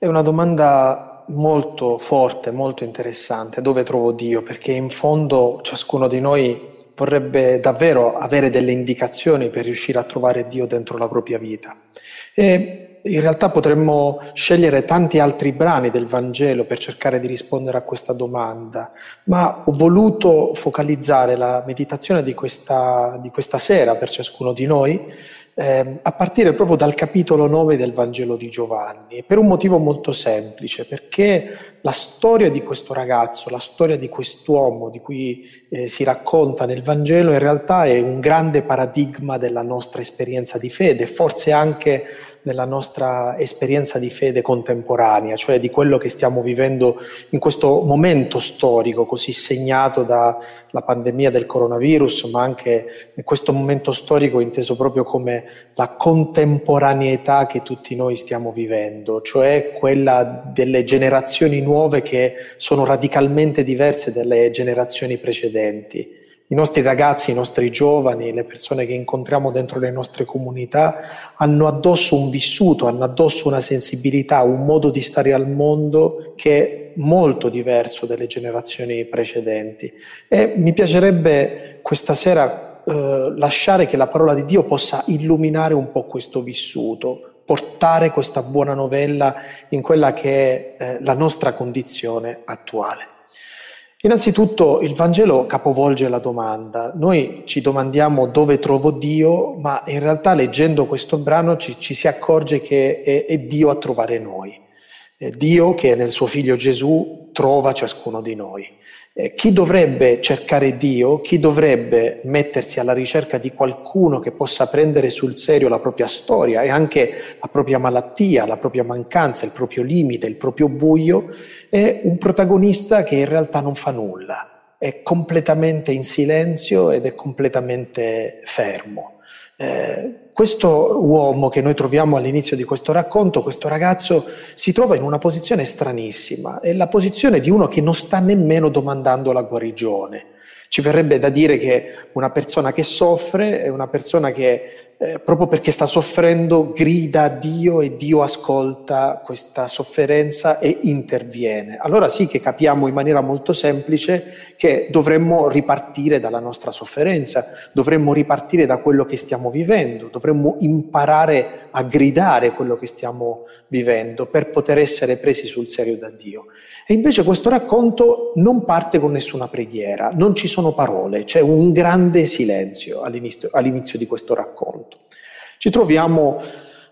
È una domanda molto forte, molto interessante. Dove trovo Dio? Perché in fondo ciascuno di noi vorrebbe davvero avere delle indicazioni per riuscire a trovare Dio dentro la propria vita. E in realtà potremmo scegliere tanti altri brani del Vangelo per cercare di rispondere a questa domanda, ma ho voluto focalizzare la meditazione di questa, di questa sera per ciascuno di noi eh, a partire proprio dal capitolo 9 del Vangelo di Giovanni, per un motivo molto semplice, perché la storia di questo ragazzo, la storia di quest'uomo di cui eh, si racconta nel Vangelo, in realtà è un grande paradigma della nostra esperienza di fede, forse anche nella nostra esperienza di fede contemporanea, cioè di quello che stiamo vivendo in questo momento storico così segnato dalla pandemia del coronavirus, ma anche in questo momento storico inteso proprio come la contemporaneità che tutti noi stiamo vivendo, cioè quella delle generazioni nuove che sono radicalmente diverse dalle generazioni precedenti. I nostri ragazzi, i nostri giovani, le persone che incontriamo dentro le nostre comunità hanno addosso un vissuto, hanno addosso una sensibilità, un modo di stare al mondo che è molto diverso dalle generazioni precedenti. E mi piacerebbe questa sera eh, lasciare che la parola di Dio possa illuminare un po' questo vissuto, portare questa buona novella in quella che è eh, la nostra condizione attuale. Innanzitutto il Vangelo capovolge la domanda. Noi ci domandiamo dove trovo Dio, ma in realtà leggendo questo brano ci, ci si accorge che è, è, Dio a trovare noi. È Dio che nel suo figlio Gesù trova ciascuno di noi. Eh, chi dovrebbe cercare Dio, chi dovrebbe mettersi alla ricerca di qualcuno che possa prendere sul serio la propria storia e anche la propria malattia, la propria mancanza, il proprio limite, il proprio buio, è un protagonista che in realtà non fa nulla, è completamente in silenzio ed è completamente fermo. Eh, questo uomo che noi troviamo all'inizio di questo racconto, questo ragazzo, si trova in una posizione stranissima, è la posizione di uno che non sta nemmeno domandando la guarigione. Ci verrebbe da dire che una persona che soffre è una persona che eh, proprio perché sta soffrendo, grida a Dio e Dio ascolta questa sofferenza e interviene. Allora sì che capiamo in maniera molto semplice che dovremmo ripartire dalla nostra sofferenza, dovremmo ripartire da quello che stiamo vivendo, dovremmo imparare a gridare quello che stiamo vivendo per poter essere presi sul serio da Dio. E invece questo racconto non parte con nessuna preghiera, non ci sono parole, c'è un grande silenzio all'inizio, all'inizio di questo racconto. Ci troviamo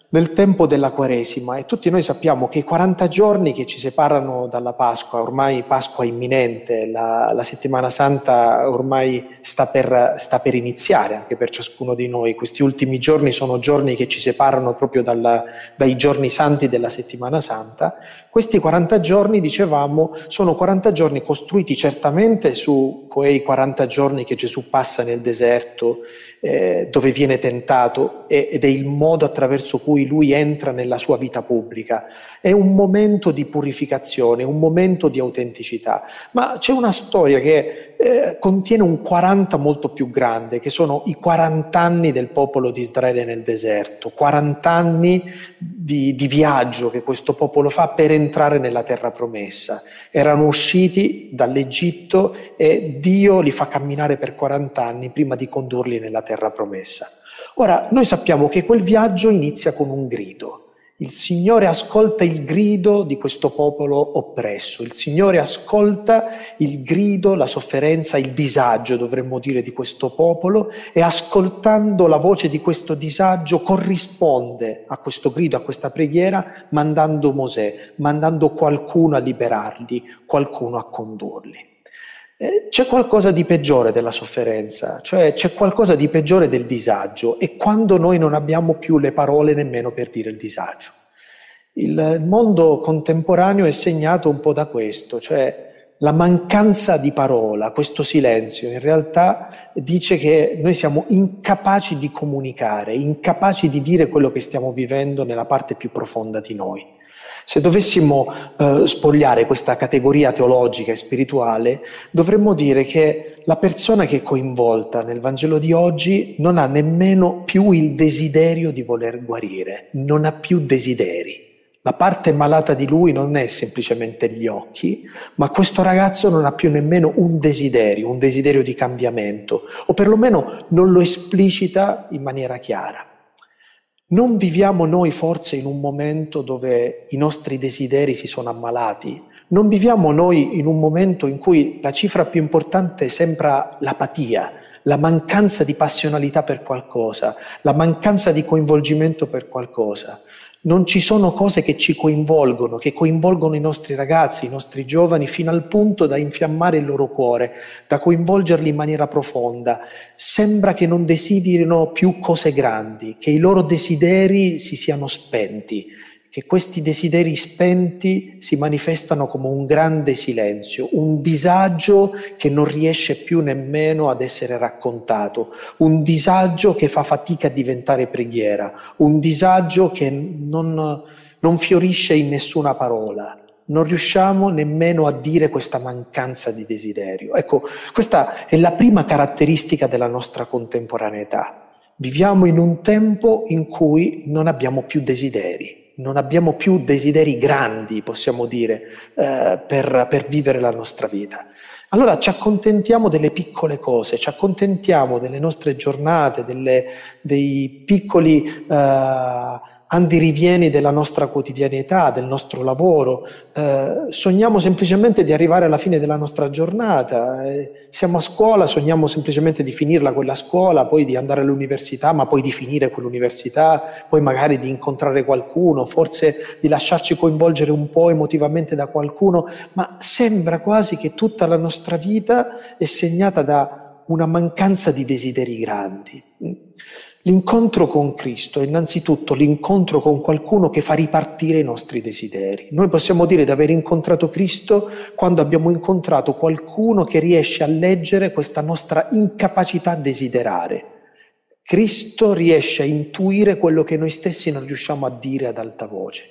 nel tempo della Quaresima e tutti noi sappiamo che i 40 giorni che ci separano dalla Pasqua, ormai Pasqua imminente, la, la settimana santa ormai sta per, sta per, iniziare anche per ciascuno di noi, questi ultimi giorni sono giorni che ci separano proprio dalla, dai giorni santi della settimana santa, questi 40 giorni, dicevamo, sono 40 giorni costruiti certamente su quei 40 giorni che Gesù passa nel deserto, eh, dove viene tentato, ed è il modo attraverso cui lui entra nella sua vita pubblica. È un momento di purificazione, un momento di autenticità. Ma c'è una storia che eh, contiene un 40 molto più grande, che sono i 40 anni del popolo di Israele nel deserto, 40 anni di, di viaggio che questo popolo fa per entrare nella terra promessa. Erano usciti dall'Egitto e Dio li fa camminare per 40 anni prima di condurli nella terra promessa. Ora, noi sappiamo che quel viaggio inizia con un grido. Il Signore ascolta il grido di questo popolo oppresso, il Signore ascolta il grido, la sofferenza, il disagio, dovremmo dire, di questo popolo e ascoltando la voce di questo disagio corrisponde a questo grido, a questa preghiera, mandando Mosè, mandando qualcuno a liberarli, qualcuno a condurli. Eh, c'è qualcosa di peggiore della sofferenza, cioè c'è qualcosa di peggiore del disagio e quando noi non abbiamo più le parole nemmeno per dire il disagio. Il mondo contemporaneo è segnato un po' da questo, cioè la mancanza di parola, questo silenzio, in realtà dice che noi siamo incapaci di comunicare, incapaci di dire quello che stiamo vivendo nella parte più profonda di noi. Se dovessimo eh, spogliare questa categoria teologica e spirituale, dovremmo dire che la persona che è coinvolta nel Vangelo di oggi non ha nemmeno più il desiderio di voler guarire, non ha più desideri. La parte malata di lui non è semplicemente gli occhi, ma questo ragazzo non ha più nemmeno un desiderio, un desiderio di cambiamento, o perlomeno non lo esplicita in maniera chiara. Non viviamo noi forse in un momento dove i nostri desideri si sono ammalati? Non viviamo noi in un momento in cui la cifra più importante sembra l'apatia, la mancanza di passionalità per qualcosa, la mancanza di coinvolgimento per qualcosa? Non ci sono cose che ci coinvolgono, che coinvolgono i nostri ragazzi, i nostri giovani, fino al punto da infiammare il loro cuore, da coinvolgerli in maniera profonda. Sembra che non desiderino più cose grandi, che i loro desideri si siano spenti, che questi desideri spenti si manifestano come un grande silenzio, un disagio che non riesce più nemmeno ad essere raccontato, un disagio che fa fatica a diventare preghiera, un disagio che non, non fiorisce in nessuna parola. Non riusciamo nemmeno a dire questa mancanza di desiderio. Ecco, questa è la prima caratteristica della nostra contemporaneità. Viviamo in un tempo in cui non abbiamo più desideri non abbiamo più desideri grandi, possiamo dire, eh, per, per, vivere la nostra vita. Allora ci accontentiamo delle piccole cose, ci accontentiamo delle nostre giornate, delle, dei piccoli... Eh, andirivieni della nostra quotidianità, del nostro lavoro, eh, sogniamo semplicemente di arrivare alla fine della nostra giornata, eh, siamo a scuola, sogniamo semplicemente di finirla quella scuola, poi di andare all'università, ma poi di finire quell'università, poi magari di incontrare qualcuno, forse di lasciarci coinvolgere un po' emotivamente da qualcuno, ma sembra quasi che tutta la nostra vita è segnata da una mancanza di desideri grandi. L'incontro con Cristo è innanzitutto l'incontro con qualcuno che fa ripartire i nostri desideri. Noi possiamo dire di aver incontrato Cristo quando abbiamo incontrato qualcuno che riesce a leggere questa nostra incapacità a desiderare. Cristo riesce a intuire quello che noi stessi non riusciamo a dire ad alta voce.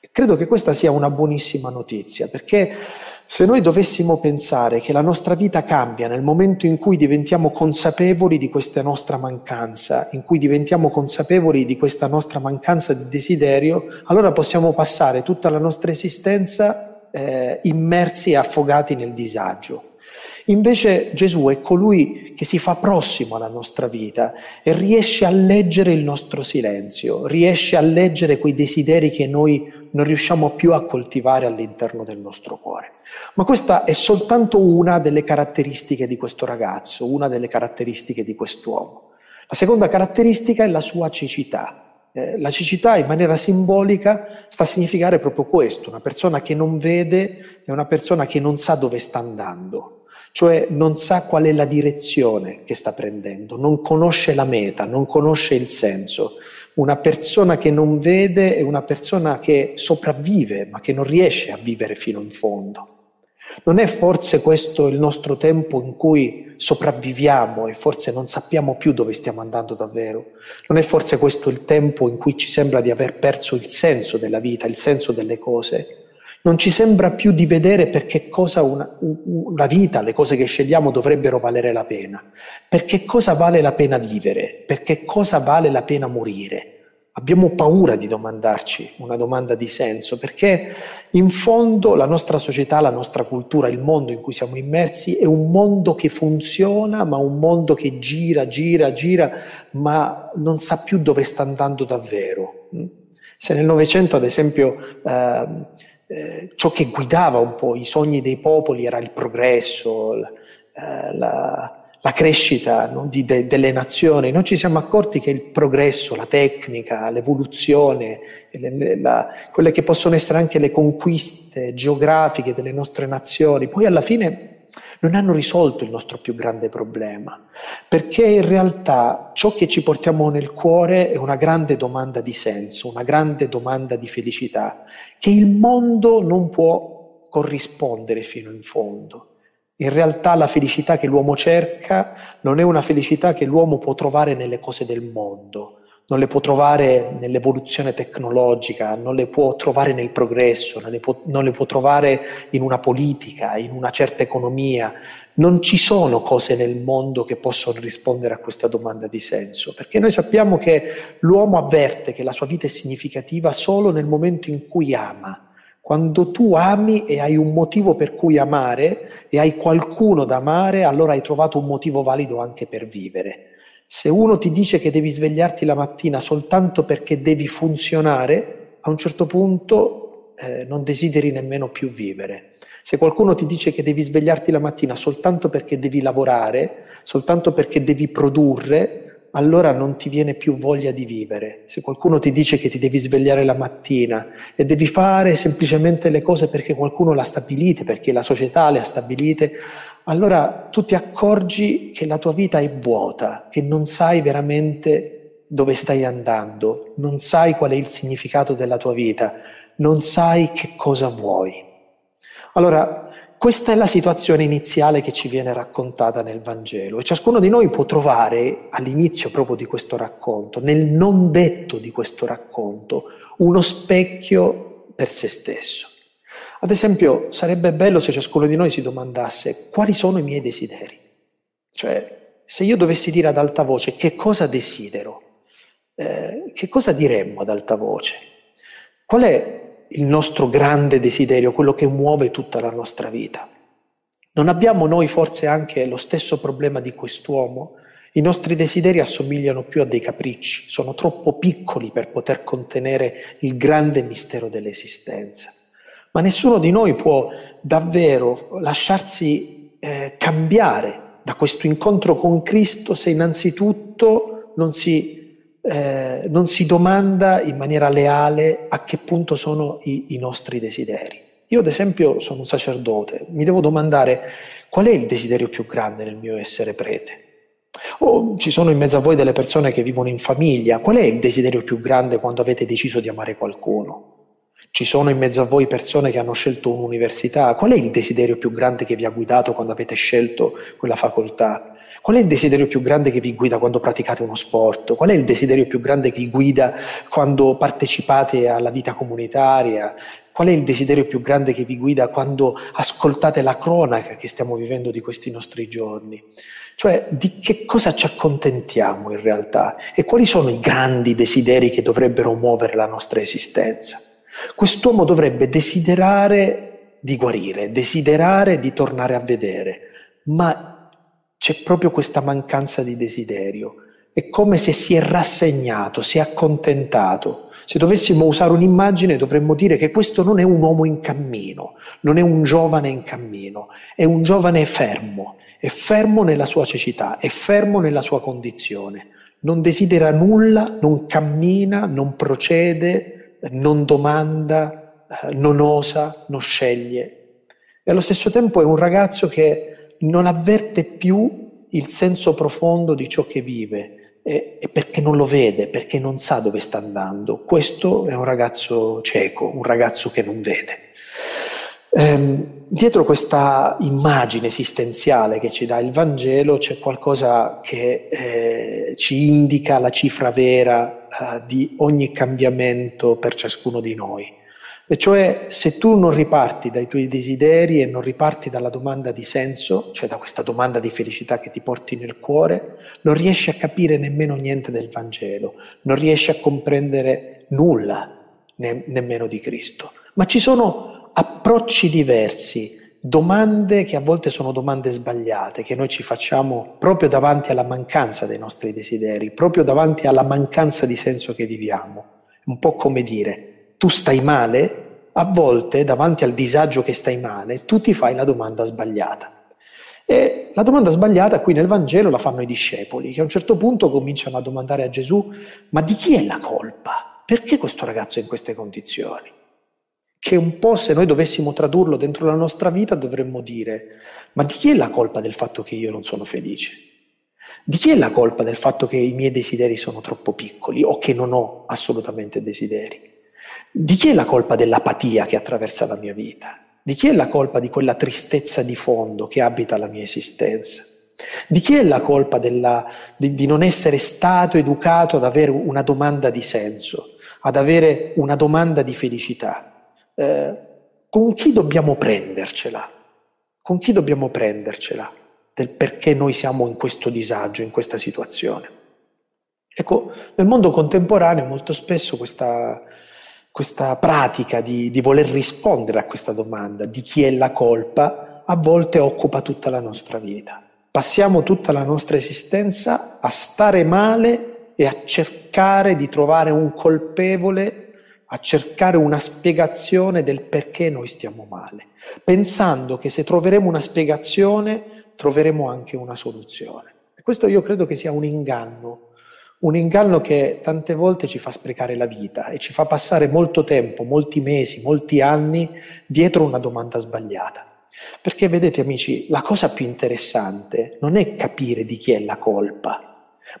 E credo che questa sia una buonissima notizia, perché se noi dovessimo pensare che la nostra vita cambia nel momento in cui diventiamo consapevoli di questa nostra mancanza, in cui diventiamo consapevoli di questa nostra mancanza di desiderio, allora possiamo passare tutta la nostra esistenza eh, immersi e affogati nel disagio. Invece Gesù è colui che si fa prossimo alla nostra vita e riesce a leggere il nostro silenzio, riesce a leggere quei desideri che noi non riusciamo più a coltivare all'interno del nostro cuore. Ma questa è soltanto una delle caratteristiche di questo ragazzo, una delle caratteristiche di quest'uomo. La seconda caratteristica è la sua cecità. Eh, la cecità in maniera simbolica sta a significare proprio questo, una persona che non vede è una persona che non sa dove sta andando, cioè non sa qual è la direzione che sta prendendo, non conosce la meta, non conosce il senso. Una persona che non vede è una persona che sopravvive, ma che non riesce a vivere fino in fondo. Non è forse questo il nostro tempo in cui sopravviviamo e forse non sappiamo più dove stiamo andando davvero? Non è forse questo il tempo in cui ci sembra di aver perso il senso della vita, il senso delle cose? Non ci sembra più di vedere per che cosa una, una, vita, le cose che scegliamo dovrebbero valere la pena. Per che cosa vale la pena vivere? Per che cosa vale la pena morire? Abbiamo paura di domandarci una domanda di senso, perché in fondo la nostra società, la nostra cultura, il mondo in cui siamo immersi è un mondo che funziona, ma un mondo che gira, gira, gira, ma non sa più dove sta andando davvero. Se nel Novecento, ad esempio, eh, eh, ciò che guidava un po' i sogni dei popoli era il progresso, la, eh, la, la crescita no, di, de, delle nazioni. Noi ci siamo accorti che il progresso, la tecnica, l'evoluzione, le, la, quelle che possono essere anche le conquiste geografiche delle nostre nazioni, poi alla fine non hanno risolto il nostro più grande problema, perché in realtà ciò che ci portiamo nel cuore è una grande domanda di senso, una grande domanda di felicità, che il mondo non può corrispondere fino in fondo. In realtà la felicità che l'uomo cerca non è una felicità che l'uomo può trovare nelle cose del mondo, non le può trovare nell'evoluzione tecnologica, non le può trovare nel progresso, non le, può, non le può trovare in una politica, in una certa economia. Non ci sono cose nel mondo che possono rispondere a questa domanda di senso, perché noi sappiamo che l'uomo avverte che la sua vita è significativa solo nel momento in cui ama. Quando tu ami e hai un motivo per cui amare e hai qualcuno da amare, allora hai trovato un motivo valido anche per vivere. Se uno ti dice che devi svegliarti la mattina soltanto perché devi funzionare, a un certo punto eh, non desideri nemmeno più vivere. Se qualcuno ti dice che devi svegliarti la mattina soltanto perché devi lavorare, soltanto perché devi produrre, allora non ti viene più voglia di vivere. Se qualcuno ti dice che ti devi svegliare la mattina e devi fare semplicemente le cose perché qualcuno l'ha stabilite, perché la società le ha stabilite, allora tu ti accorgi che la tua vita è vuota, che non sai veramente dove stai andando, non sai qual è il significato della tua vita, non sai che cosa vuoi. Allora, questa è la situazione iniziale che ci viene raccontata nel Vangelo e ciascuno di noi può trovare all'inizio proprio di questo racconto, nel non detto di questo racconto, uno specchio per se stesso. Ad esempio, sarebbe bello se ciascuno di noi si domandasse quali sono i miei desideri. Cioè, se io dovessi dire ad alta voce che cosa desidero, eh, che cosa diremmo ad alta voce? Qual è il nostro grande desiderio, quello che muove tutta la nostra vita? Non abbiamo noi forse anche lo stesso problema di quest'uomo? I nostri desideri assomigliano più a dei capricci, sono troppo piccoli per poter contenere il grande mistero dell'esistenza ma nessuno di noi può davvero lasciarsi eh, cambiare da questo incontro con Cristo se innanzitutto non si, eh, non si domanda in maniera leale a che punto sono i, i nostri desideri. Io ad esempio sono un sacerdote, mi devo domandare qual è il desiderio più grande nel mio essere prete. O ci sono in mezzo a voi delle persone che vivono in famiglia, qual è il desiderio più grande quando avete deciso di amare qualcuno? Ci sono in mezzo a voi persone che hanno scelto un'università. Qual è il desiderio più grande che vi ha guidato quando avete scelto quella facoltà? Qual è il desiderio più grande che vi guida quando praticate uno sport? Qual è il desiderio più grande che vi guida quando partecipate alla vita comunitaria? Qual è il desiderio più grande che vi guida quando ascoltate la cronaca che stiamo vivendo di questi nostri giorni? Cioè, di che cosa ci accontentiamo in realtà? E quali sono i grandi desideri che dovrebbero muovere la nostra esistenza? Quest'uomo dovrebbe desiderare di guarire, desiderare di tornare a vedere, ma c'è proprio questa mancanza di desiderio. È come se si è rassegnato, si è accontentato. Se dovessimo usare un'immagine dovremmo dire che questo non è un uomo in cammino, non è un giovane in cammino, è un giovane fermo, è fermo nella sua cecità, è fermo nella sua condizione. Non desidera nulla, non cammina, non procede, non domanda, eh, non osa, non sceglie. E allo stesso tempo è un ragazzo che non avverte più il senso profondo di ciò che vive, e, e perché non lo vede, perché non sa dove sta andando. Questo è un ragazzo cieco, un ragazzo che non vede. Ehm, dietro questa immagine esistenziale che ci dà il Vangelo c'è qualcosa che eh, ci indica la cifra vera eh, di ogni cambiamento per ciascuno di noi. E cioè se tu non riparti dai tuoi desideri e non riparti dalla domanda di senso, cioè da questa domanda di felicità che ti porti nel cuore, non riesci a capire nemmeno niente del Vangelo, non riesci a comprendere nulla ne- nemmeno di Cristo. Ma ci sono approcci diversi, domande che a volte sono domande sbagliate, che noi ci facciamo proprio davanti alla mancanza dei nostri desideri, proprio davanti alla mancanza di senso che viviamo. Un po' come dire, tu stai male? A volte, davanti al disagio che stai male, tu ti fai la domanda sbagliata. E la domanda sbagliata qui nel Vangelo la fanno i discepoli, che a un certo punto cominciano a domandare a Gesù, ma di chi è la colpa? Perché questo ragazzo è in queste condizioni? Che un po' se noi dovessimo tradurlo dentro la nostra vita dovremmo dire, ma di chi è la colpa del fatto che io non sono felice? Di chi è la colpa del fatto che i miei desideri sono troppo piccoli o che non ho assolutamente desideri? Di chi è la colpa dell'apatia che attraversa la mia vita? Di chi è la colpa di quella tristezza di fondo che abita la mia esistenza? Di chi è la colpa della, di, di non essere stato educato ad avere una domanda di senso, ad avere una domanda di felicità? Eh, con chi dobbiamo prendercela? Con chi dobbiamo prendercela del perché noi siamo in questo disagio, in questa situazione? Ecco, nel mondo contemporaneo molto spesso questa, questa pratica di, di voler rispondere a questa domanda di chi è la colpa a volte occupa tutta la nostra vita. Passiamo tutta la nostra esistenza a stare male e a cercare di trovare un colpevole, a cercare una spiegazione del perché noi stiamo male, pensando che se troveremo una spiegazione troveremo anche una soluzione. E questo io credo che sia un inganno un inganno che tante volte ci fa sprecare la vita e ci fa passare molto tempo, molti mesi, molti anni dietro una domanda sbagliata. Perché vedete amici, la cosa più interessante non è capire di chi è la colpa,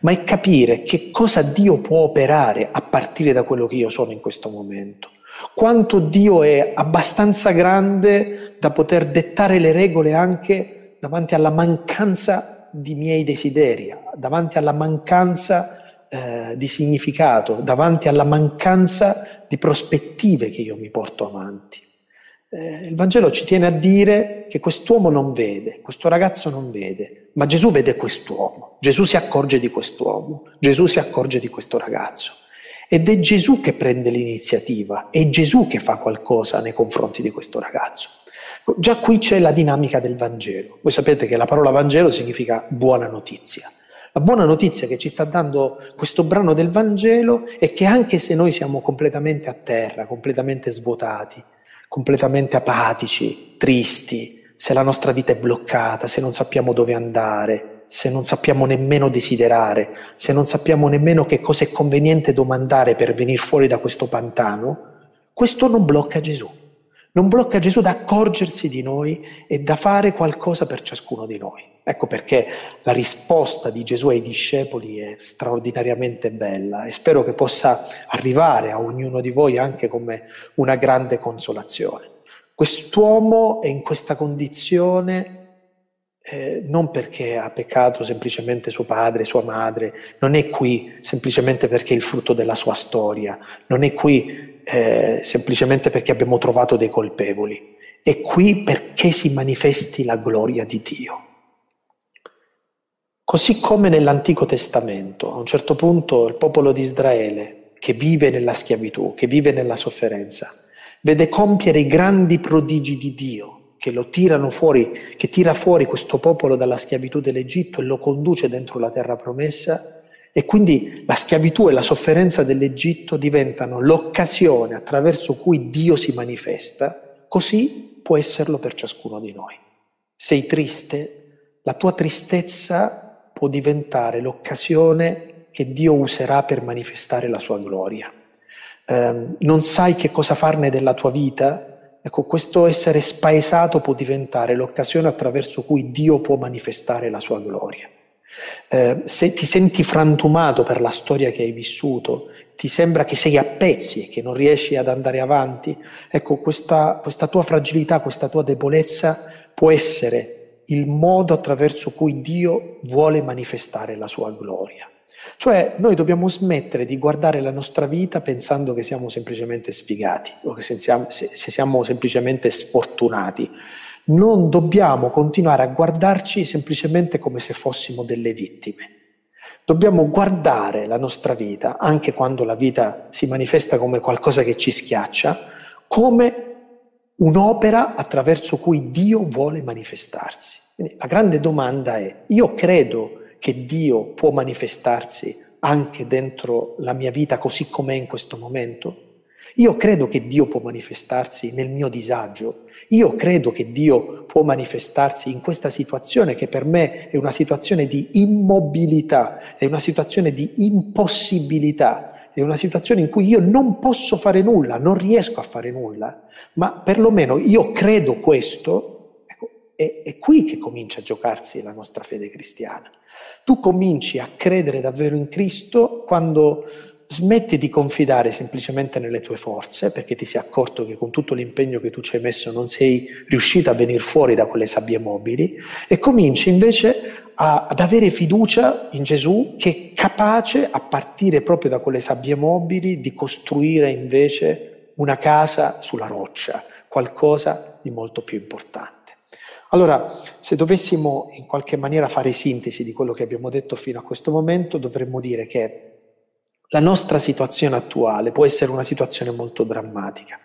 ma è capire che cosa Dio può operare a partire da quello che io sono in questo momento. Quanto Dio è abbastanza grande da poter dettare le regole anche davanti alla mancanza di miei desideri, davanti alla mancanza eh, di significato, davanti alla mancanza di prospettive che io mi porto avanti. Eh, il Vangelo ci tiene a dire che quest'uomo non vede, questo ragazzo non vede, ma Gesù vede quest'uomo, Gesù si accorge di quest'uomo, Gesù si accorge di questo ragazzo. Ed è Gesù che prende l'iniziativa, è Gesù che fa qualcosa nei confronti di questo ragazzo. Già qui c'è la dinamica del Vangelo. Voi sapete che la parola Vangelo significa buona notizia. La buona notizia che ci sta dando questo brano del Vangelo è che anche se noi siamo completamente a terra, completamente svuotati, completamente apatici, tristi, se la nostra vita è bloccata, se non sappiamo dove andare, se non sappiamo nemmeno desiderare, se non sappiamo nemmeno che cosa è conveniente domandare per venire fuori da questo pantano, questo non blocca Gesù. Non blocca Gesù da accorgersi di noi e da fare qualcosa per ciascuno di noi. Ecco perché la risposta di Gesù ai discepoli è straordinariamente bella e spero che possa arrivare a ognuno di voi anche come una grande consolazione. Quest'uomo è in questa condizione eh, non perché ha peccato semplicemente suo padre, sua madre, non è qui semplicemente perché è il frutto della sua storia, non è qui eh, semplicemente perché abbiamo trovato dei colpevoli, è qui perché si manifesti la gloria di Dio. Così come nell'Antico Testamento, a un certo punto il popolo di Israele, che vive nella schiavitù, che vive nella sofferenza, vede compiere i grandi prodigi di Dio, che lo tirano fuori, che tira fuori questo popolo dalla schiavitù dell'Egitto e lo conduce dentro la terra promessa, e quindi la schiavitù e la sofferenza dell'Egitto diventano l'occasione attraverso cui Dio si manifesta, così può esserlo per ciascuno di noi. Sei triste? La tua tristezza può diventare l'occasione che Dio userà per manifestare la sua gloria. Eh, non sai che cosa farne della tua vita? Ecco, questo essere spaesato può diventare l'occasione attraverso cui Dio può manifestare la sua gloria. Eh, se ti senti frantumato per la storia che hai vissuto, ti sembra che sei a pezzi e che non riesci ad andare avanti, ecco, questa, questa tua fragilità, questa tua debolezza può essere il modo attraverso cui Dio vuole manifestare la sua gloria. Cioè noi dobbiamo smettere di guardare la nostra vita pensando che siamo semplicemente sfigati o che se siamo, se siamo semplicemente sfortunati. Non dobbiamo continuare a guardarci semplicemente come se fossimo delle vittime. Dobbiamo guardare la nostra vita, anche quando la vita si manifesta come qualcosa che ci schiaccia, come un'opera attraverso cui Dio vuole manifestarsi. Quindi la grande domanda è, io credo che Dio può manifestarsi anche dentro la mia vita così com'è in questo momento? Io credo che Dio può manifestarsi nel mio disagio. Io credo che Dio può manifestarsi in questa situazione che per me è una situazione di immobilità, è una situazione di impossibilità è una situazione in cui io non posso fare nulla, non riesco a fare nulla, ma perlomeno io credo questo, ecco, è, è qui che comincia a giocarsi la nostra fede cristiana. Tu cominci a credere davvero in Cristo quando smetti di confidare semplicemente nelle tue forze, perché ti sei accorto che con tutto l'impegno che tu ci hai messo non sei riuscito a venire fuori da quelle sabbie mobili, e cominci invece a, ad avere fiducia in Gesù che è capace, a partire proprio da quelle sabbie mobili, di costruire invece una casa sulla roccia, qualcosa di molto più importante. Allora, se dovessimo in qualche maniera fare sintesi di quello che abbiamo detto fino a questo momento, dovremmo dire che la nostra situazione attuale può essere una situazione molto drammatica,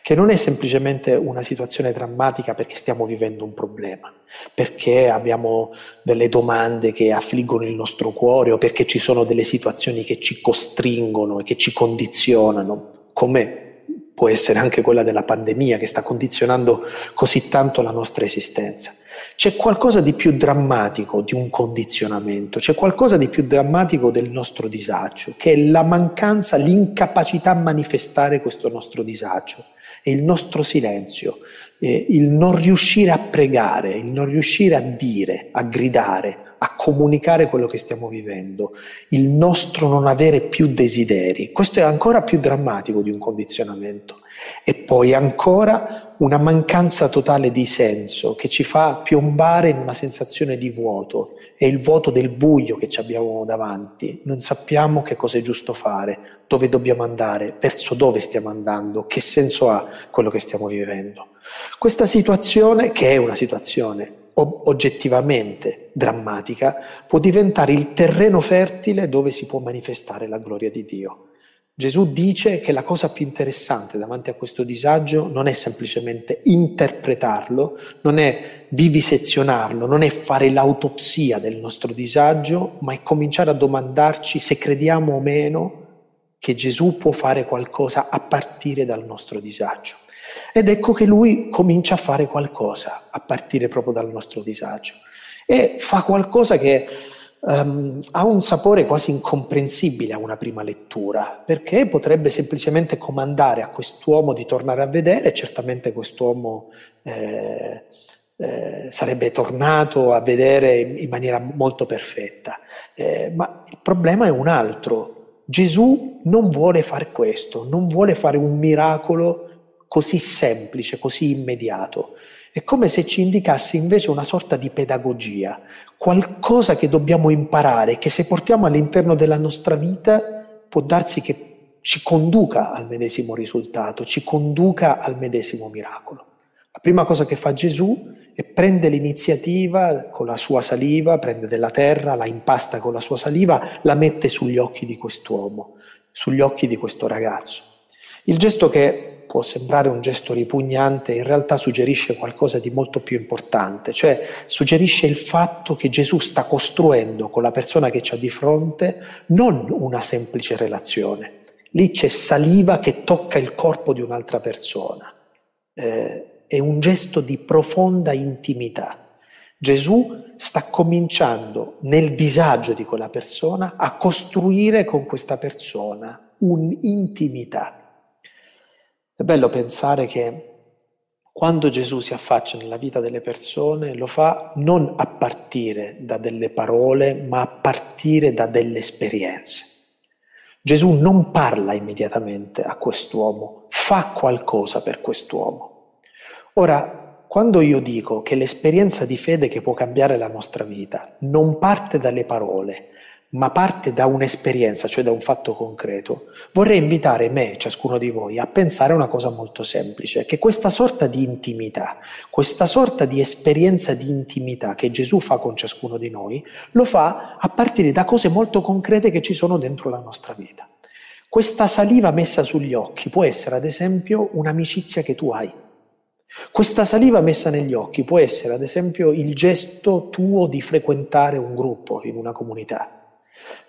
che non è semplicemente una situazione drammatica perché stiamo vivendo un problema, perché abbiamo delle domande che affliggono il nostro cuore o perché ci sono delle situazioni che ci costringono e che ci condizionano, come può essere anche quella della pandemia che sta condizionando così tanto la nostra esistenza. C'è qualcosa di più drammatico di un condizionamento, c'è qualcosa di più drammatico del nostro disagio, che è la mancanza, l'incapacità a manifestare questo nostro disagio, è il nostro silenzio, il non riuscire a pregare, il non riuscire a dire, a gridare, a comunicare quello che stiamo vivendo, il nostro non avere più desideri. Questo è ancora più drammatico di un condizionamento. E poi ancora una mancanza totale di senso che ci fa piombare in una sensazione di vuoto. È il vuoto del buio che ci abbiamo davanti. Non sappiamo che cosa è giusto fare, dove dobbiamo andare, verso dove stiamo andando, che senso ha quello che stiamo vivendo. Questa situazione, che è una situazione oggettivamente drammatica, può diventare il terreno fertile dove si può manifestare la gloria di Dio. Gesù dice che la cosa più interessante davanti a questo disagio non è semplicemente interpretarlo, non è vivisezionarlo, non è fare l'autopsia del nostro disagio, ma è cominciare a domandarci se crediamo o meno che Gesù può fare qualcosa a partire dal nostro disagio. Ed ecco che lui comincia a fare qualcosa a partire proprio dal nostro disagio. E fa qualcosa che um, ha un sapore quasi incomprensibile a una prima lettura, perché potrebbe semplicemente comandare a quest'uomo di tornare a vedere, certamente quest'uomo eh, eh, sarebbe tornato a vedere in maniera molto perfetta. Eh, ma il problema è un altro. Gesù non vuole fare questo, non vuole fare un miracolo così semplice, così immediato. È come se ci indicasse invece una sorta di pedagogia, qualcosa che dobbiamo imparare, che se portiamo all'interno della nostra vita può darsi che ci conduca al medesimo risultato, ci conduca al medesimo miracolo. La prima cosa che fa Gesù è prende l'iniziativa con la sua saliva, prende della terra, la impasta con la sua saliva, la mette sugli occhi di quest'uomo, sugli occhi di questo ragazzo. Il gesto che può sembrare un gesto ripugnante, in realtà suggerisce qualcosa di molto più importante, cioè suggerisce il fatto che Gesù sta costruendo con la persona che c'ha di fronte non una semplice relazione. Lì c'è saliva che tocca il corpo di un'altra persona. Eh, è un gesto di profonda intimità. Gesù sta cominciando nel disagio di quella persona a costruire con questa persona un'intimità. È bello pensare che quando Gesù si affaccia nella vita delle persone lo fa non a partire da delle parole, ma a partire da delle esperienze. Gesù non parla immediatamente a quest'uomo, fa qualcosa per quest'uomo. Ora, quando io dico che l'esperienza di fede che può cambiare la nostra vita non parte dalle parole, ma parte da un'esperienza, cioè da un fatto concreto, vorrei invitare me, ciascuno di voi, a pensare a una cosa molto semplice, che questa sorta di intimità, questa sorta di esperienza di intimità che Gesù fa con ciascuno di noi, lo fa a partire da cose molto concrete che ci sono dentro la nostra vita. Questa saliva messa sugli occhi può essere, ad esempio, un'amicizia che tu hai. Questa saliva messa negli occhi può essere, ad esempio, il gesto tuo di frequentare un gruppo in una comunità.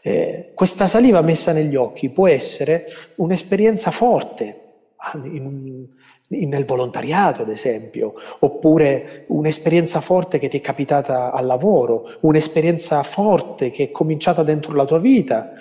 Eh, questa saliva messa negli occhi può essere un'esperienza forte ah, in, in, nel volontariato, ad esempio, oppure un'esperienza forte che ti è capitata al lavoro, un'esperienza forte che è cominciata dentro la tua vita,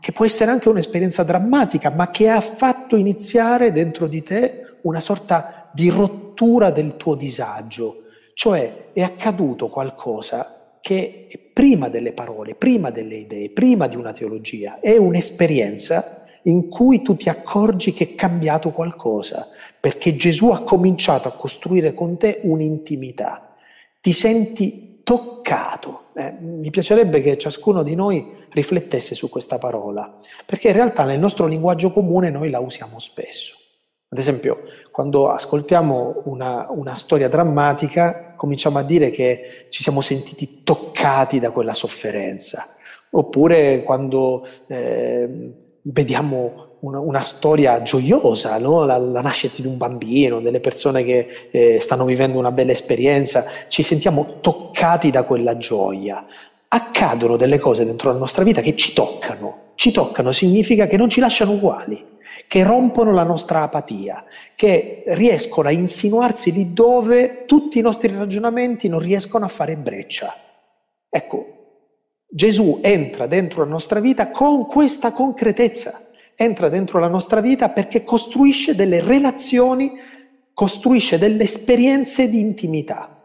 che può essere anche un'esperienza drammatica, ma che ha fatto iniziare dentro di te una sorta di rottura del tuo disagio, cioè è accaduto qualcosa che è prima delle parole, prima delle idee, prima di una teologia, è un'esperienza in cui tu ti accorgi che è cambiato qualcosa, perché Gesù ha cominciato a costruire con te un'intimità. Ti senti toccato. Eh, mi piacerebbe che ciascuno di noi riflettesse su questa parola, perché in realtà nel nostro linguaggio comune noi la usiamo spesso. Ad esempio, quando ascoltiamo una, una, storia drammatica, cominciamo a dire che ci siamo sentiti toccati da quella sofferenza. Oppure quando eh, vediamo una, una, storia gioiosa, no? la, la, nascita di un bambino, delle persone che eh, stanno vivendo una bella esperienza, ci sentiamo toccati da quella gioia. Accadono delle cose dentro la nostra vita che ci toccano. Ci toccano significa che non ci lasciano uguali che rompono la nostra apatia, che riescono a insinuarsi lì dove tutti i nostri ragionamenti non riescono a fare breccia. Ecco, Gesù entra dentro la nostra vita con questa concretezza, entra dentro la nostra vita perché costruisce delle relazioni, costruisce delle esperienze di intimità.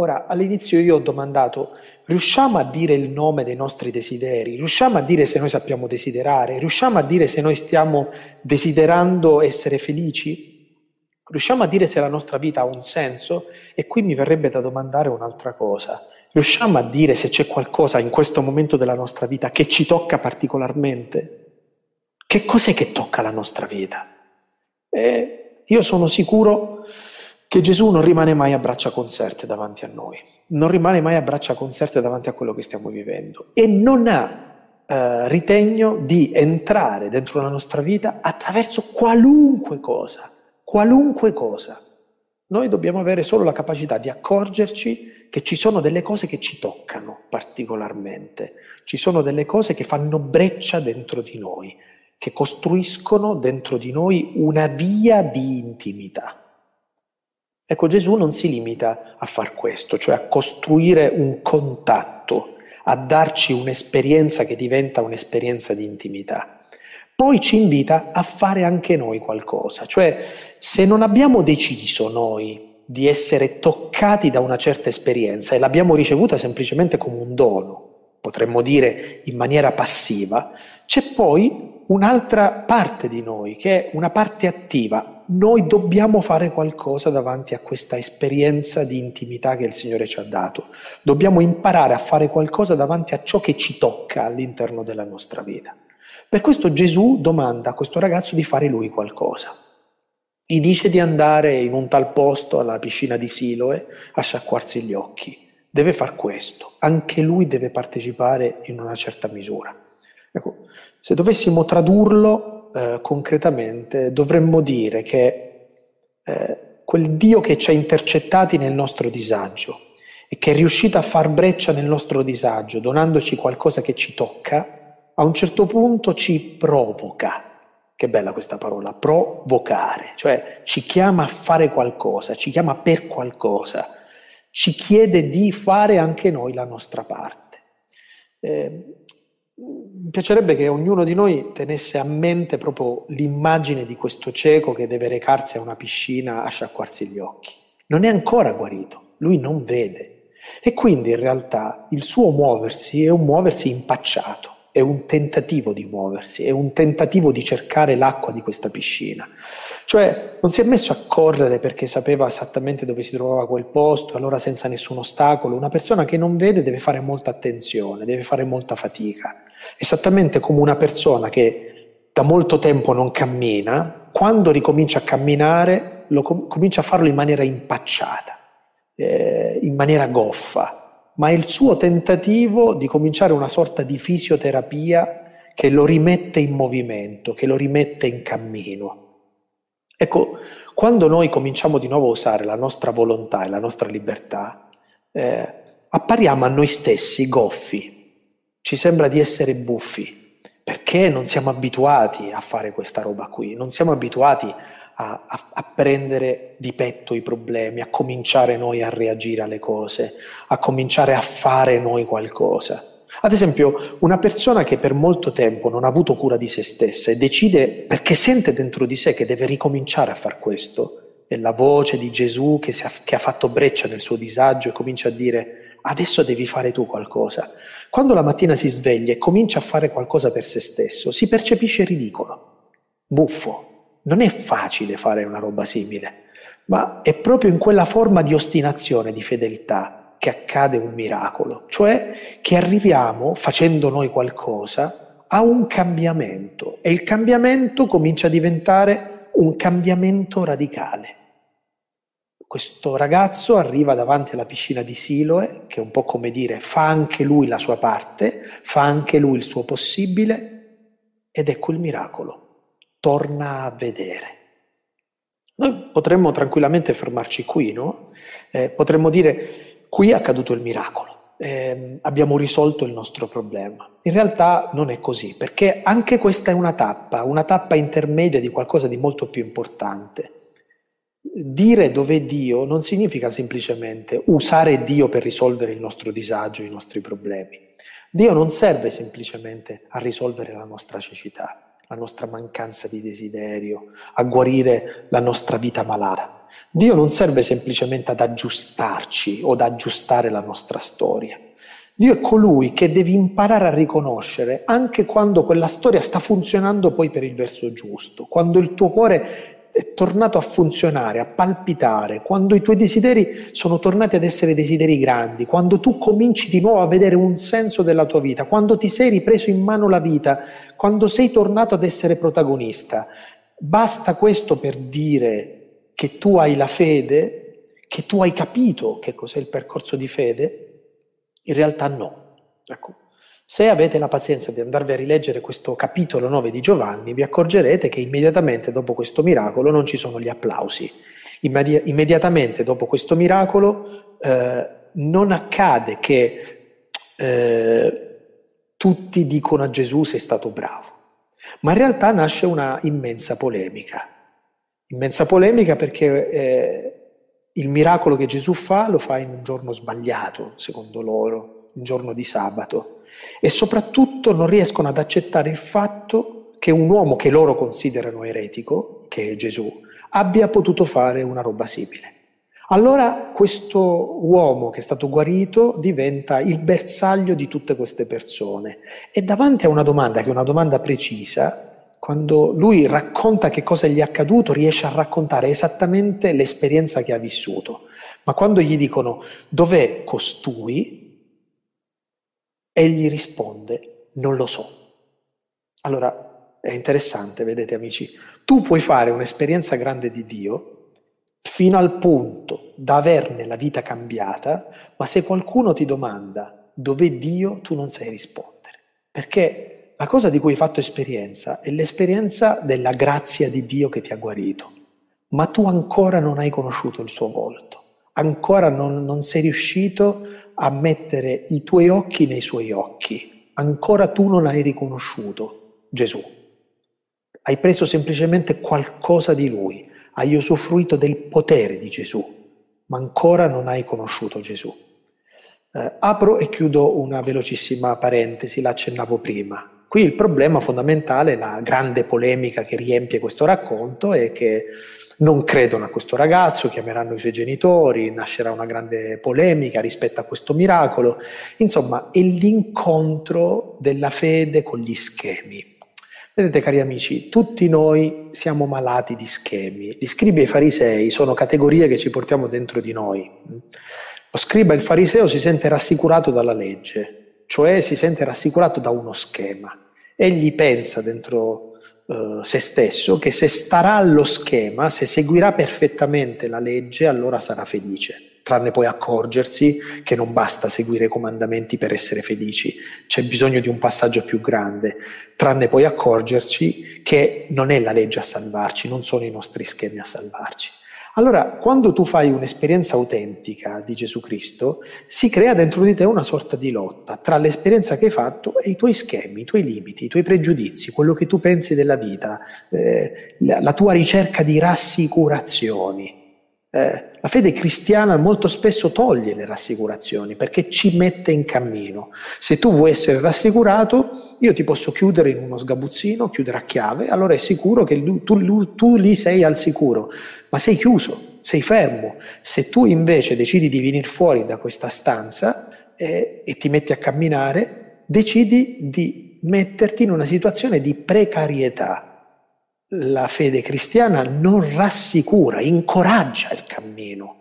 Ora, all'inizio io ho domandato, riusciamo a dire il nome dei nostri desideri? Riusciamo a dire se noi sappiamo desiderare? Riusciamo a dire se noi stiamo desiderando essere felici? Riusciamo a dire se la nostra vita ha un senso? E qui mi verrebbe da domandare un'altra cosa. Riusciamo a dire se c'è qualcosa in questo momento della nostra vita che ci tocca particolarmente? Che cos'è che tocca la nostra vita? E io sono sicuro che Gesù non rimane mai a braccia conserte davanti a noi, non rimane mai a braccia conserte davanti a quello che stiamo vivendo e non ha eh, ritegno di entrare dentro la nostra vita attraverso qualunque cosa, qualunque cosa. Noi dobbiamo avere solo la capacità di accorgerci che ci sono delle cose che ci toccano particolarmente, ci sono delle cose che fanno breccia dentro di noi, che costruiscono dentro di noi una via di intimità. Ecco, Gesù non si limita a far questo, cioè a costruire un contatto, a darci un'esperienza che diventa un'esperienza di intimità. Poi ci invita a fare anche noi qualcosa, cioè se non abbiamo deciso noi di essere toccati da una certa esperienza e l'abbiamo ricevuta semplicemente come un dono, potremmo dire in maniera passiva, c'è poi un'altra parte di noi che è una parte attiva, noi dobbiamo fare qualcosa davanti a questa esperienza di intimità che il Signore ci ha dato. Dobbiamo imparare a fare qualcosa davanti a ciò che ci tocca all'interno della nostra vita. Per questo Gesù domanda a questo ragazzo di fare lui qualcosa. Gli dice di andare in un tal posto alla piscina di Siloe a sciacquarsi gli occhi. Deve far questo, anche lui deve partecipare in una certa misura. Ecco, se dovessimo tradurlo eh, concretamente dovremmo dire che eh, quel Dio che ci ha intercettati nel nostro disagio e che è riuscito a far breccia nel nostro disagio, donandoci qualcosa che ci tocca, a un certo punto ci provoca. Che bella questa parola, provocare, cioè ci chiama a fare qualcosa, ci chiama per qualcosa, ci chiede di fare anche noi la nostra parte. Eh, mi piacerebbe che ognuno di noi tenesse a mente proprio l'immagine di questo cieco che deve recarsi a una piscina a sciacquarsi gli occhi. Non è ancora guarito, lui non vede. E quindi in realtà il suo muoversi è un muoversi impacciato, è un tentativo di muoversi, è un tentativo di cercare l'acqua di questa piscina. Cioè non si è messo a correre perché sapeva esattamente dove si trovava quel posto, allora senza nessun ostacolo. Una persona che non vede deve fare molta attenzione, deve fare molta fatica. Esattamente come una persona che da molto tempo non cammina, quando ricomincia a camminare, com- comincia a farlo in maniera impacciata, eh, in maniera goffa, ma è il suo tentativo di cominciare una sorta di fisioterapia che lo rimette in movimento, che lo rimette in cammino. Ecco, quando noi cominciamo di nuovo a usare la nostra volontà e la nostra libertà, eh, appariamo a noi stessi goffi, ci sembra di essere buffi, perché non siamo abituati a fare questa roba qui, non siamo abituati a, a, a, prendere di petto i problemi, a cominciare noi a reagire alle cose, a cominciare a fare noi qualcosa. Ad esempio, una persona che per molto tempo non ha avuto cura di se stessa e decide, perché sente dentro di sé che deve ricominciare a fare questo, è la voce di Gesù che, ha, che ha fatto breccia nel suo disagio e comincia a dire adesso devi fare tu qualcosa. Quando la mattina si sveglia e comincia a fare qualcosa per se stesso, si percepisce ridicolo, buffo. Non è facile fare una roba simile, ma è proprio in quella forma di ostinazione, di fedeltà, che accade un miracolo, cioè che arriviamo, facendo noi qualcosa, a un cambiamento e il cambiamento comincia a diventare un cambiamento radicale. Questo ragazzo arriva davanti alla piscina di Siloe, che è un po' come dire fa anche lui la sua parte, fa anche lui il suo possibile, ed ecco il miracolo, torna a vedere. Noi potremmo tranquillamente fermarci qui, no? Eh, potremmo dire qui è accaduto il miracolo, eh, abbiamo risolto il nostro problema. In realtà non è così, perché anche questa è una tappa, una tappa intermedia di qualcosa di molto più importante. Dire dov'è Dio non significa semplicemente usare Dio per risolvere il nostro disagio, i nostri problemi. Dio non serve semplicemente a risolvere la nostra cecità, la nostra mancanza di desiderio, a guarire la nostra vita malata. Dio non serve semplicemente ad aggiustarci o ad aggiustare la nostra storia. Dio è colui che devi imparare a riconoscere anche quando quella storia sta funzionando poi per il verso giusto, quando il tuo cuore è tornato a funzionare, a palpitare, quando i tuoi desideri sono tornati ad essere desideri grandi, quando tu cominci di nuovo a vedere un senso della tua vita, quando ti sei ripreso in mano la vita, quando sei tornato ad essere protagonista. Basta questo per dire che tu hai la fede, che tu hai capito che cos'è il percorso di fede? In realtà no. Ecco. Se avete la pazienza di andarvi a rileggere questo capitolo 9 di Giovanni, vi accorgerete che immediatamente dopo questo miracolo non ci sono gli applausi. Immedi- immediatamente dopo questo miracolo eh, non accade che eh, tutti dicono a Gesù sei stato bravo, ma in realtà nasce una immensa polemica. Immensa polemica perché eh, il miracolo che Gesù fa lo fa in un giorno sbagliato, secondo loro, un giorno di sabato e soprattutto non riescono ad accettare il fatto che un uomo che loro considerano eretico, che è Gesù, abbia potuto fare una roba simile. Allora questo uomo che è stato guarito diventa il bersaglio di tutte queste persone e davanti a una domanda che è una domanda precisa, quando lui racconta che cosa gli è accaduto, riesce a raccontare esattamente l'esperienza che ha vissuto. Ma quando gli dicono dov'è costui, Egli risponde, non lo so. Allora, è interessante, vedete amici, tu puoi fare un'esperienza grande di Dio fino al punto da averne la vita cambiata, ma se qualcuno ti domanda dov'è Dio, tu non sai rispondere. Perché la cosa di cui hai fatto esperienza è l'esperienza della grazia di Dio che ti ha guarito, ma tu ancora non hai conosciuto il suo volto, ancora non, non sei riuscito a mettere i tuoi occhi nei suoi occhi. Ancora tu non hai riconosciuto Gesù. Hai preso semplicemente qualcosa di Lui, hai usufruito del potere di Gesù, ma ancora non hai conosciuto Gesù. Eh, apro e chiudo una velocissima parentesi, l'accennavo prima. Qui il problema fondamentale, la grande polemica che riempie questo racconto è che non credono a questo ragazzo, chiameranno i suoi genitori, nascerà una grande polemica rispetto a questo miracolo. Insomma, è l'incontro della fede con gli schemi. Vedete cari amici, tutti noi siamo malati di schemi. Gli scribi e i farisei sono categorie che ci portiamo dentro di noi. Lo scriba e il fariseo si sente rassicurato dalla legge, cioè si sente rassicurato da uno schema. Egli pensa dentro eh, se stesso che se starà allo schema, se seguirà perfettamente la legge, allora sarà felice, tranne poi accorgersi che non basta seguire i comandamenti per essere felici, c'è bisogno di un passaggio più grande, tranne poi accorgerci che non è la legge a salvarci, non sono i nostri schemi a salvarci. Allora, quando tu fai un'esperienza autentica di Gesù Cristo, si crea dentro di te una sorta di lotta tra l'esperienza che hai fatto e i tuoi schemi, i tuoi limiti, i tuoi pregiudizi, quello che tu pensi della vita, eh, la, la tua ricerca di rassicurazioni. Eh, la fede cristiana molto spesso toglie le rassicurazioni perché ci mette in cammino. Se tu vuoi essere rassicurato, io ti posso chiudere in uno sgabuzzino, chiudere a chiave, allora è sicuro che tu, tu, tu lì sei al sicuro, ma sei chiuso, sei fermo. Se tu invece decidi di venire fuori da questa stanza eh, e ti metti a camminare, decidi di metterti in una situazione di precarietà la fede cristiana non rassicura, incoraggia il cammino.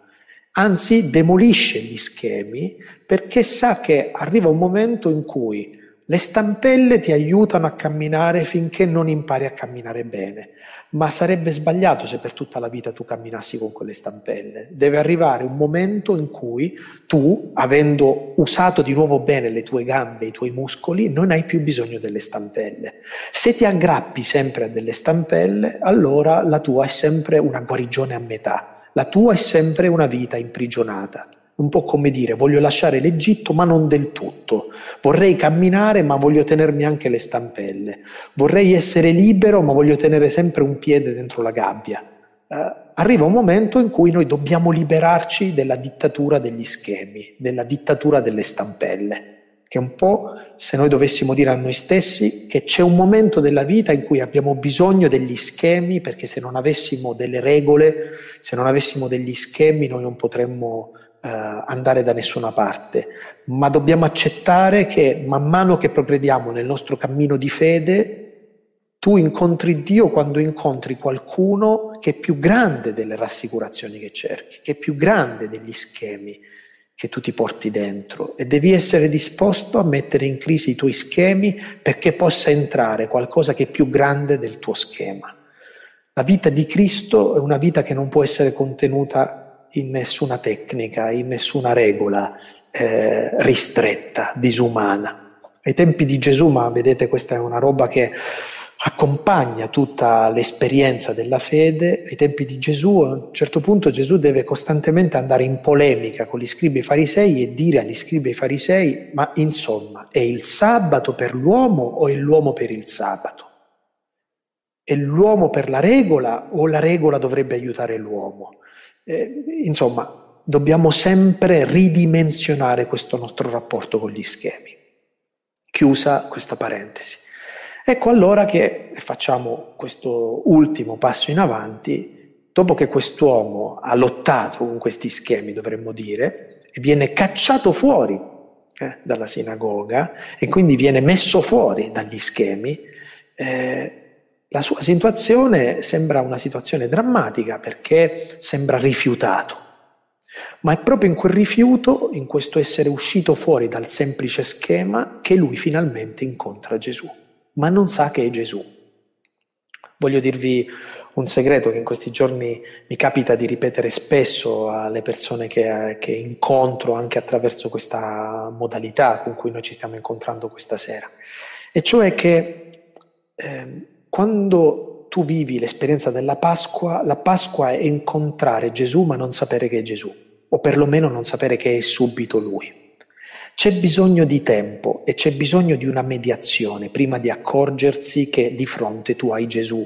anzi demolisce gli schemi perché sa che arriva un momento in cui le stampelle ti aiutano a camminare finché non impari a camminare bene, ma sarebbe sbagliato se per tutta la vita tu camminassi con quelle stampelle. Deve arrivare un momento in cui tu, avendo usato di nuovo bene le tue gambe, i tuoi muscoli, non hai più bisogno delle stampelle. Se ti aggrappi sempre a delle stampelle, allora la tua è sempre una guarigione a metà, la tua è sempre una vita imprigionata un po' come dire voglio lasciare l'Egitto ma non del tutto, vorrei camminare ma voglio tenermi anche le stampelle, vorrei essere libero ma voglio tenere sempre un piede dentro la gabbia. Uh, arriva un momento in cui noi dobbiamo liberarci della dittatura degli schemi, della dittatura delle stampelle, che è un po' se noi dovessimo dire a noi stessi che c'è un momento della vita in cui abbiamo bisogno degli schemi perché se non avessimo delle regole, se non avessimo degli schemi noi non potremmo eh, andare da nessuna parte, ma dobbiamo accettare che man mano che progrediamo nel nostro cammino di fede, tu incontri Dio quando incontri qualcuno che è più grande delle rassicurazioni che cerchi, che è più grande degli schemi che tu ti porti dentro e devi essere disposto a mettere in crisi i tuoi schemi perché possa entrare qualcosa che è più grande del tuo schema. La vita di Cristo è una vita che non può essere contenuta in nessuna tecnica, in nessuna regola eh, ristretta, disumana. Ai tempi di Gesù, ma vedete questa è una roba che accompagna tutta l'esperienza della fede, ai tempi di Gesù, a un certo punto Gesù deve costantemente andare in polemica con gli scribi e farisei e dire agli scribi e farisei, ma insomma, è il sabato per l'uomo o è l'uomo per il sabato? È l'uomo per la regola o la regola dovrebbe aiutare l'uomo? Eh, insomma, dobbiamo sempre ridimensionare questo nostro rapporto con gli schemi. Chiusa questa parentesi. Ecco allora che facciamo questo ultimo passo in avanti, dopo che quest'uomo ha lottato con questi schemi, dovremmo dire, e viene cacciato fuori eh, dalla sinagoga e quindi viene messo fuori dagli schemi, eh, la sua situazione sembra una situazione drammatica perché sembra rifiutato, ma è proprio in quel rifiuto, in questo essere uscito fuori dal semplice schema, che lui finalmente incontra Gesù, ma non sa che è Gesù. Voglio dirvi un segreto che in questi giorni mi capita di ripetere spesso alle persone che, che incontro anche attraverso questa modalità con cui noi ci stiamo incontrando questa sera, e cioè che eh, quando tu vivi l'esperienza della Pasqua, la Pasqua è incontrare Gesù ma non sapere che è Gesù, o perlomeno non sapere che è subito Lui. C'è bisogno di tempo e c'è bisogno di una mediazione prima di accorgersi che di fronte tu hai Gesù.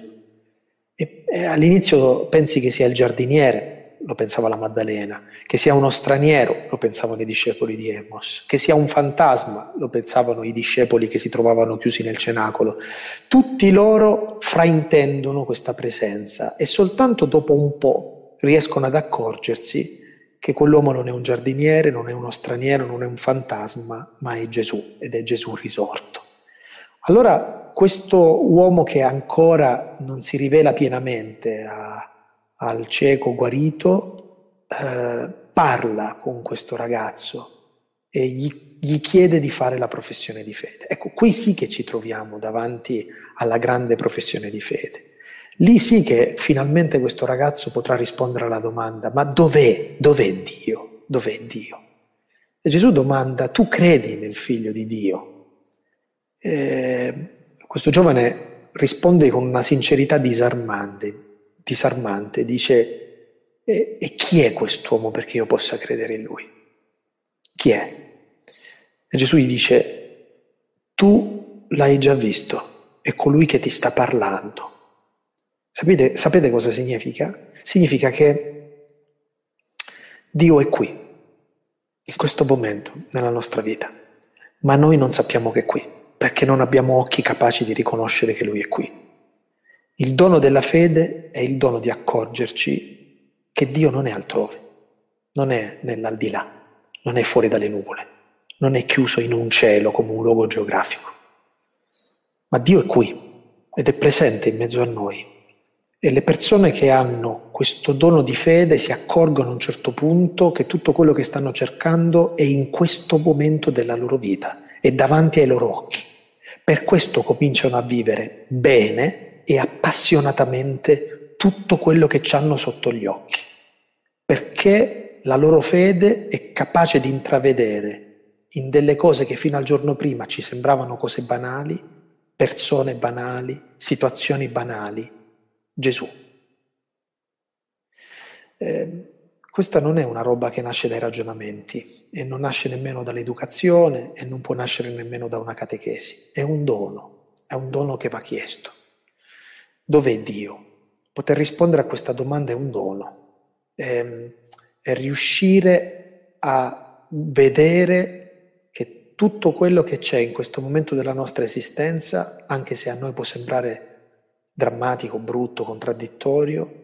E, e all'inizio pensi che sia il giardiniere, lo pensava la Maddalena, che sia uno straniero, lo pensavano i discepoli di Emos, che sia un fantasma, lo pensavano i discepoli che si trovavano chiusi nel cenacolo. Tutti loro fraintendono questa presenza e soltanto dopo un po' riescono ad accorgersi che quell'uomo non è un giardiniere, non è uno straniero, non è un fantasma, ma è Gesù ed è Gesù risorto. Allora questo uomo che ancora non si rivela pienamente a al cieco guarito, eh, parla con questo ragazzo e gli, gli chiede di fare la professione di fede. Ecco, qui sì che ci troviamo davanti alla grande professione di fede. Lì sì che finalmente questo ragazzo potrà rispondere alla domanda, ma dov'è, dov'è Dio? Dov'è Dio? E Gesù domanda, tu credi nel figlio di Dio? E questo giovane risponde con una sincerità disarmante, disarmante, dice e, e chi è quest'uomo perché io possa credere in lui? Chi è? E Gesù gli dice, tu l'hai già visto, è colui che ti sta parlando. Sapete, sapete cosa significa? Significa che Dio è qui, in questo momento, nella nostra vita, ma noi non sappiamo che è qui, perché non abbiamo occhi capaci di riconoscere che Lui è qui. Il dono della fede è il dono di accorgerci che Dio non è altrove, non è nell'aldilà, non è fuori dalle nuvole, non è chiuso in un cielo come un luogo geografico, ma Dio è qui ed è presente in mezzo a noi E le persone che hanno questo dono di fede si accorgono a un certo punto che tutto quello che stanno cercando è in questo momento della loro vita, è davanti ai loro occhi. Per questo cominciano a vivere bene e appassionatamente tutto quello che hanno sotto gli occhi, perché la loro fede è capace di intravedere in delle cose che fino al giorno prima ci sembravano cose banali, persone banali, situazioni banali, Gesù. Eh, questa non è una roba che nasce dai ragionamenti e non nasce nemmeno dall'educazione e non può nascere nemmeno da una catechesi. È un dono, è un dono che va chiesto. Dov'è Dio? Poter rispondere a questa domanda è un dono, è, è riuscire a vedere che tutto quello che c'è in questo momento della nostra esistenza, anche se a noi può sembrare drammatico, brutto, contraddittorio,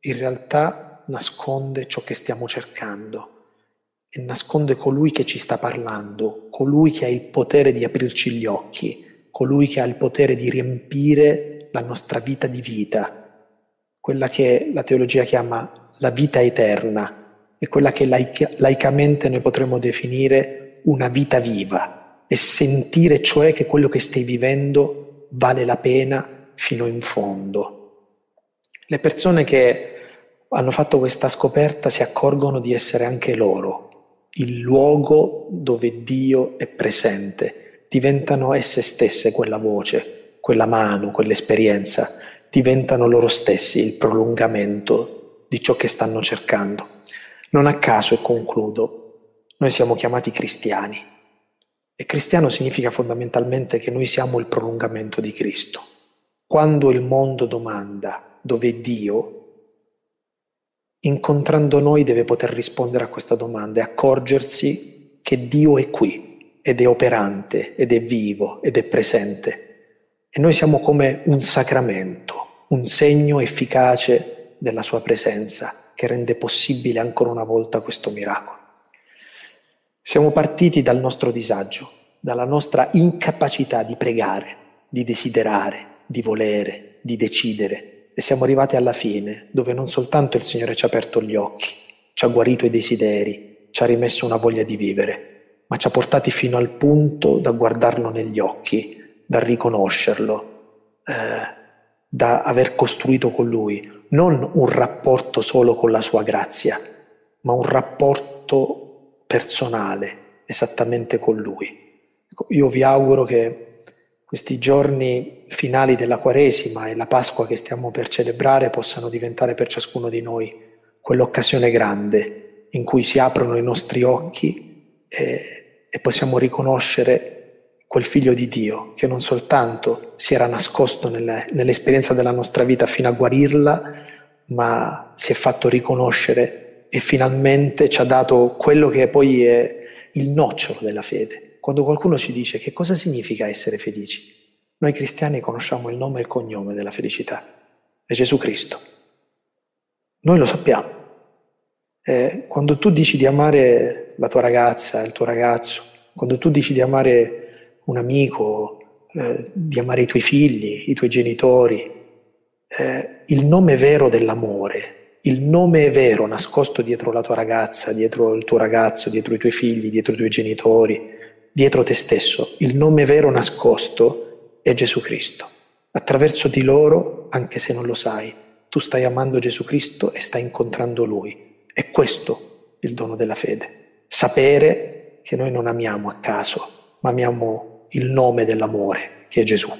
in realtà nasconde ciò che stiamo cercando e nasconde colui che ci sta parlando, colui che ha il potere di aprirci gli occhi, colui che ha il potere di riempire la nostra vita di vita, quella che la teologia chiama la vita eterna e quella che laica, laicamente noi potremmo definire una vita viva e sentire cioè che quello che stai vivendo vale la pena fino in fondo. Le persone che hanno fatto questa scoperta si accorgono di essere anche loro il luogo dove Dio è presente, diventano esse stesse quella voce, quella mano, quell'esperienza, diventano loro stessi il prolungamento di ciò che stanno cercando. Non a caso, e concludo, noi siamo chiamati cristiani e cristiano significa fondamentalmente che noi siamo il prolungamento di Cristo. Quando il mondo domanda dove è Dio, incontrando noi deve poter rispondere a questa domanda e accorgersi che Dio è qui ed è operante ed è vivo ed è presente. E noi siamo come un sacramento, un segno efficace della sua presenza che rende possibile ancora una volta questo miracolo. Siamo partiti dal nostro disagio, dalla nostra incapacità di pregare, di desiderare, di volere, di decidere, e siamo arrivati alla fine, dove non soltanto il Signore ci ha aperto gli occhi, ci ha guarito i desideri, ci ha rimesso una voglia di vivere, ma ci ha portati fino al punto da guardarlo negli occhi, da riconoscerlo, eh, da aver costruito con Lui non un rapporto solo con la sua grazia, ma un rapporto personale esattamente con Lui. Ecco, io vi auguro che questi giorni finali della Quaresima e la Pasqua che stiamo per celebrare possano diventare per ciascuno di noi quell'occasione grande in cui si aprono i nostri occhi e, e possiamo riconoscere quel figlio di Dio che non soltanto si era nascosto nelle, nell'esperienza della nostra vita fino a guarirla, ma si è fatto riconoscere e finalmente ci ha dato quello che poi è il nocciolo della fede, quando qualcuno ci dice che cosa significa essere felici, noi cristiani conosciamo il nome e il cognome della felicità, è Gesù Cristo. Noi lo sappiamo. Eh, quando tu dici di amare la tua ragazza, il tuo ragazzo, quando tu dici di amare un amico, eh, di amare i tuoi figli, i tuoi genitori, eh, il nome vero dell'amore, il nome vero nascosto dietro la tua ragazza, dietro il tuo ragazzo, dietro i tuoi figli, dietro i tuoi genitori, dietro te stesso. Il nome vero nascosto è Gesù Cristo. Attraverso di loro, anche se non lo sai, tu stai amando Gesù Cristo e stai incontrando Lui. È questo il dono della fede. Sapere che noi non amiamo a caso, ma amiamo il nome dell'amore, che è Gesù.